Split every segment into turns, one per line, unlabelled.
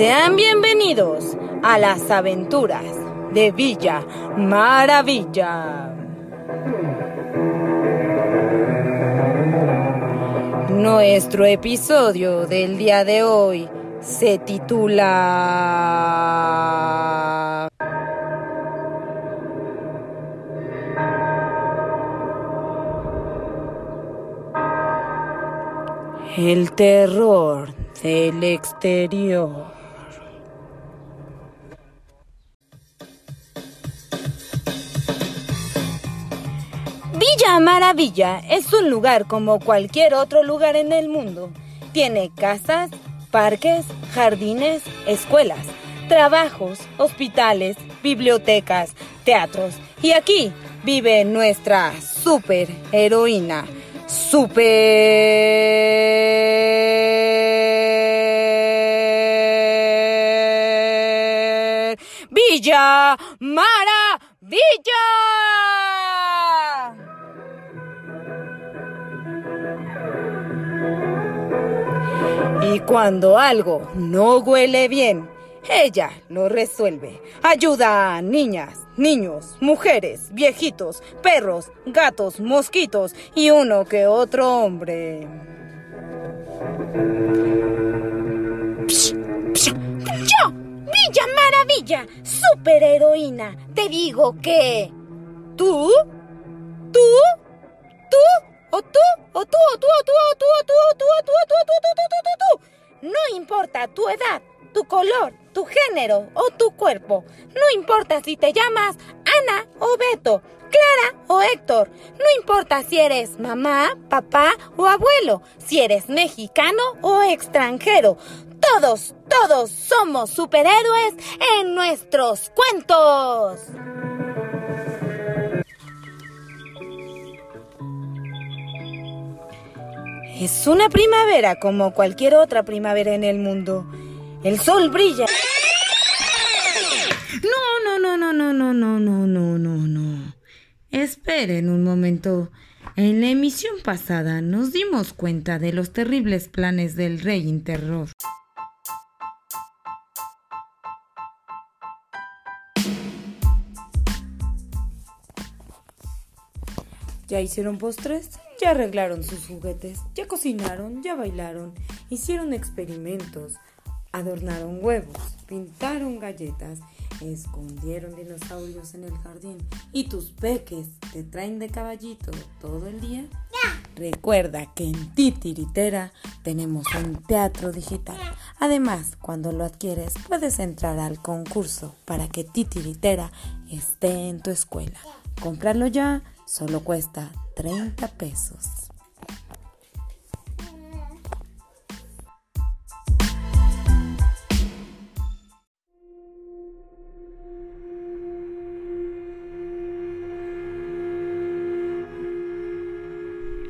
Sean bienvenidos a las aventuras de Villa Maravilla. Nuestro episodio del día de hoy se titula El terror del exterior. Villa Maravilla es un lugar como cualquier otro lugar en el mundo. Tiene casas, parques, jardines, escuelas, trabajos, hospitales, bibliotecas, teatros. Y aquí vive nuestra super heroína, super Villa Maravilla. Y cuando algo no huele bien, ella lo resuelve. Ayuda a niñas, niños, mujeres, viejitos, perros, gatos, mosquitos y uno que otro hombre. Yo, Villa Maravilla, superheroína, te digo que... ¿Tú? ¿Tú? ¿Tú? ¿O tú? ¿O tú? ¿O tú? ¿O tú? ¿O tú? ¿O tú? ¿O tú? ¿O tú? ¿O tú? ¿O tú? ¿O tú? ¿O tú? No importa tu edad, tu color, tu género o tu cuerpo. No importa si te llamas Ana o Beto, Clara o Héctor. No importa si eres mamá, papá o abuelo, si eres mexicano o extranjero. Todos, todos somos superhéroes en nuestros cuentos. Es una primavera como cualquier otra primavera en el mundo. El sol brilla. No, no, no, no, no, no, no, no, no, no, no. Esperen un momento. En la emisión pasada nos dimos cuenta de los terribles planes del rey Interror. Ya hicieron postres, ya arreglaron sus juguetes, ya cocinaron, ya bailaron, hicieron experimentos, adornaron huevos, pintaron galletas, escondieron dinosaurios en el jardín y tus peques te traen de caballito todo el día. Recuerda que en Titiritera tenemos un teatro digital. Además, cuando lo adquieres puedes entrar al concurso para que Titiritera esté en tu escuela. Comprarlo ya solo cuesta 30 pesos.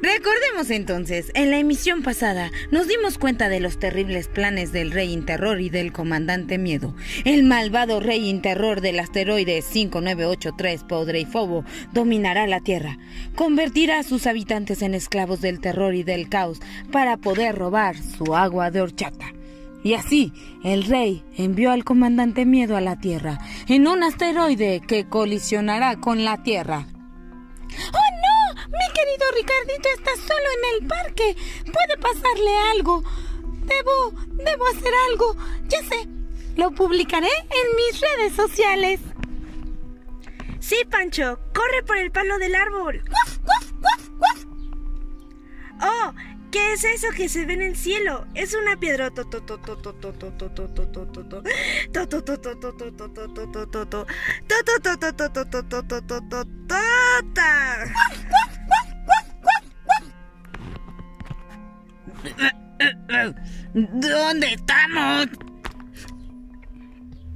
Recordemos entonces, en la emisión pasada nos dimos cuenta de los terribles planes del Rey Interror y del Comandante Miedo. El malvado Rey Interror del asteroide 5983 Podreifobo dominará la Tierra, convertirá a sus habitantes en esclavos del terror y del caos para poder robar su agua de horchata. Y así, el rey envió al comandante Miedo a la Tierra, en un asteroide que colisionará con la Tierra. Mi querido Ricardito está solo en el parque. Puede pasarle algo. Debo, debo hacer algo. Ya sé. Lo publicaré en mis redes sociales.
Sí, Pancho, corre por el palo del árbol.
¡Guaf, guaf, guaf, guaf!
Oh, ¿qué es eso que se ve en el cielo? Es una piedra.
¿Dónde estamos?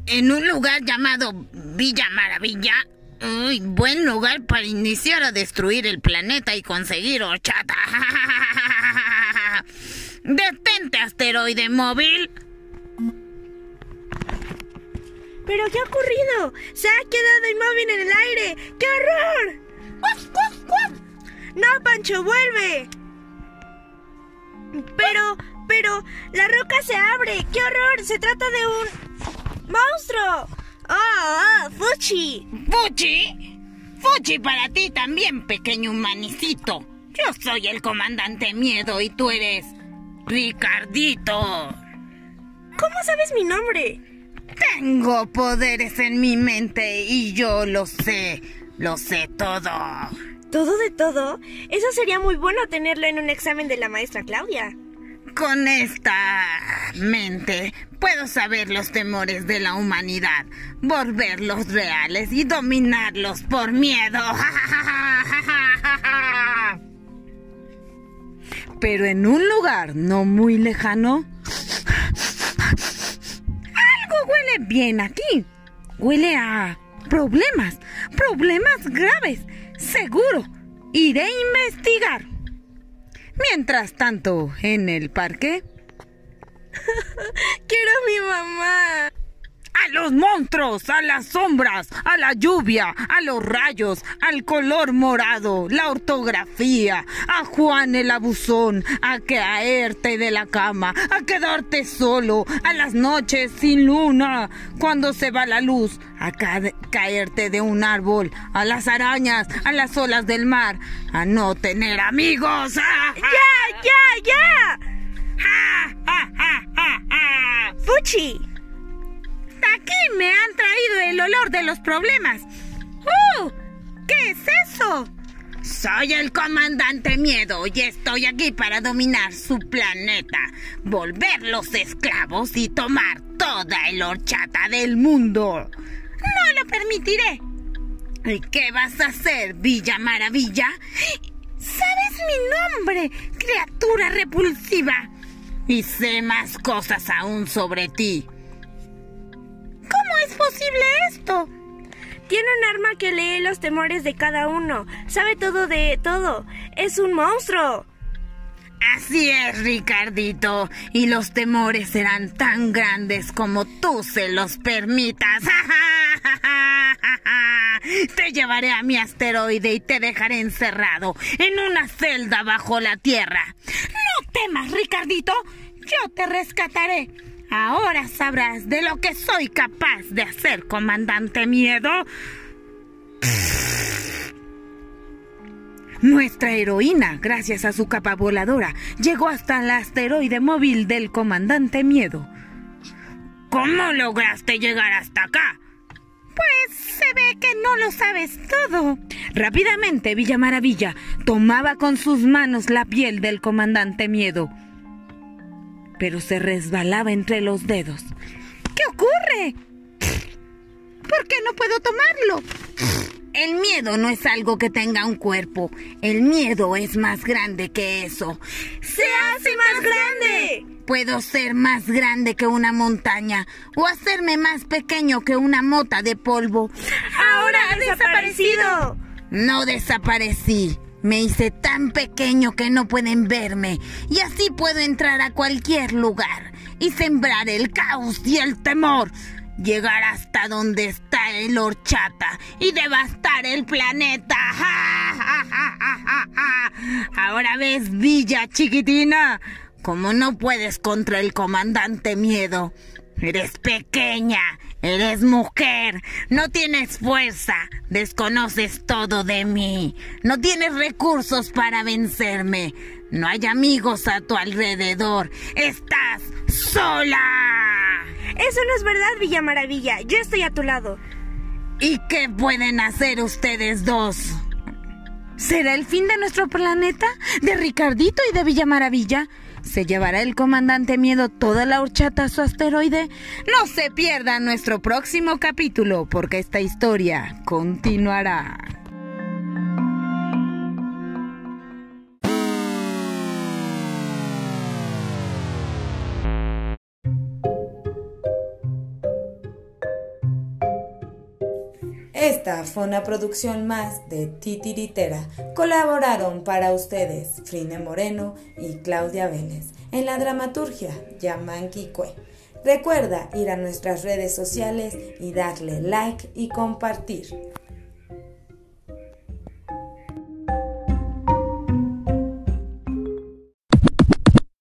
En un lugar llamado Villa Maravilla. Uy, buen lugar para iniciar a destruir el planeta y conseguir horchata. Detente, asteroide móvil.
¿Pero qué ha ocurrido? Se ha quedado inmóvil en el aire. ¡Qué horror! No, Pancho, vuelve. Pero, pero, la roca se abre. ¡Qué horror! Se trata de un monstruo. ¡Oh, oh Fuchi!
¿Fuchi? Fuchi para ti también, pequeño humanicito. Yo soy el comandante Miedo y tú eres Ricardito.
¿Cómo sabes mi nombre?
Tengo poderes en mi mente y yo lo sé. Lo sé todo.
¿Todo de todo? Eso sería muy bueno tenerlo en un examen de la maestra Claudia.
Con esta mente puedo saber los temores de la humanidad, volverlos reales y dominarlos por miedo.
Pero en un lugar no muy lejano... Algo huele bien aquí. Huele a problemas, problemas graves. Seguro, iré a investigar. Mientras tanto, en el parque...
Quiero a mi mamá.
A los monstruos, a las sombras, a la lluvia, a los rayos, al color morado, la ortografía, a Juan el abusón, a caerte de la cama, a quedarte solo, a las noches sin luna, cuando se va la luz, a caerte de un árbol, a las arañas, a las olas del mar, a no tener amigos.
¡Ya, ya, ya! ¡Fuchi!
Aquí me han traído el olor de los problemas. ¡Uh! ¿Qué es eso?
Soy el comandante Miedo y estoy aquí para dominar su planeta, volver los esclavos y tomar toda el horchata del mundo.
No lo permitiré.
¿Y qué vas a hacer, Villa Maravilla?
¿Sabes mi nombre, criatura repulsiva?
Y sé más cosas aún sobre ti.
¿Cómo es posible esto?
Tiene un arma que lee los temores de cada uno. Sabe todo de todo. Es un monstruo.
Así es, Ricardito. Y los temores serán tan grandes como tú se los permitas. Te llevaré a mi asteroide y te dejaré encerrado en una celda bajo la tierra.
No temas, Ricardito. Yo te rescataré. Ahora sabrás de lo que soy capaz de hacer, comandante Miedo. Nuestra heroína, gracias a su capa voladora, llegó hasta el asteroide móvil del comandante Miedo.
¿Cómo lograste llegar hasta acá?
Pues se ve que no lo sabes todo. Rápidamente Villa Maravilla tomaba con sus manos la piel del comandante Miedo pero se resbalaba entre los dedos. ¿Qué ocurre? ¿Por qué no puedo tomarlo?
El miedo no es algo que tenga un cuerpo. El miedo es más grande que eso.
¡Se hace más grande!
Puedo ser más grande que una montaña o hacerme más pequeño que una mota de polvo.
¡Ahora ha desaparecido!
No desaparecí. Me hice tan pequeño que no pueden verme y así puedo entrar a cualquier lugar y sembrar el caos y el temor. Llegar hasta donde está el horchata y devastar el planeta. Ahora ves, Villa chiquitina, como no puedes contra el comandante miedo. Eres pequeña, eres mujer, no tienes fuerza, desconoces todo de mí, no tienes recursos para vencerme, no hay amigos a tu alrededor, estás sola.
Eso no es verdad, Villa Maravilla, yo estoy a tu lado.
¿Y qué pueden hacer ustedes dos?
¿Será el fin de nuestro planeta? ¿De Ricardito y de Villa Maravilla? ¿Se llevará el comandante miedo toda la horchata a su asteroide? No se pierda nuestro próximo capítulo porque esta historia continuará. Esta fue una producción más de Titiritera. Colaboraron para ustedes Frine Moreno y Claudia Vélez. En la dramaturgia, Yaman Kikue. Recuerda ir a nuestras redes sociales y darle like y compartir.